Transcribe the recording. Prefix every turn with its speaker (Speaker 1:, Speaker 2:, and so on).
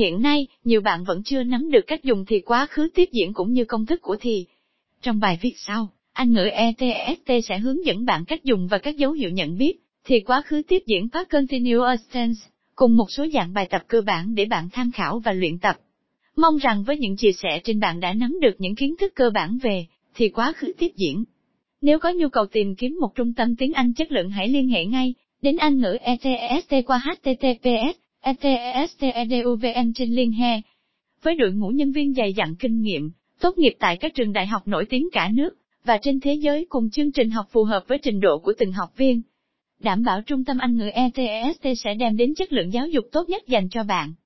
Speaker 1: Hiện nay, nhiều bạn vẫn chưa nắm được cách dùng thì quá khứ tiếp diễn cũng như công thức của thì. Trong bài viết sau, Anh ngữ ETST sẽ hướng dẫn bạn cách dùng và các dấu hiệu nhận biết thì quá khứ tiếp diễn past continuous tense, cùng một số dạng bài tập cơ bản để bạn tham khảo và luyện tập. Mong rằng với những chia sẻ trên bạn đã nắm được những kiến thức cơ bản về thì quá khứ tiếp diễn. Nếu có nhu cầu tìm kiếm một trung tâm tiếng Anh chất lượng hãy liên hệ ngay đến Anh ngữ ETST qua https ETESTEDUVN trên liên hệ. Với đội ngũ nhân viên dày dặn kinh nghiệm, tốt nghiệp tại các trường đại học nổi tiếng cả nước và trên thế giới cùng chương trình học phù hợp với trình độ của từng học viên. Đảm bảo trung tâm Anh ngữ ETEST sẽ đem đến chất lượng giáo dục tốt nhất dành cho bạn.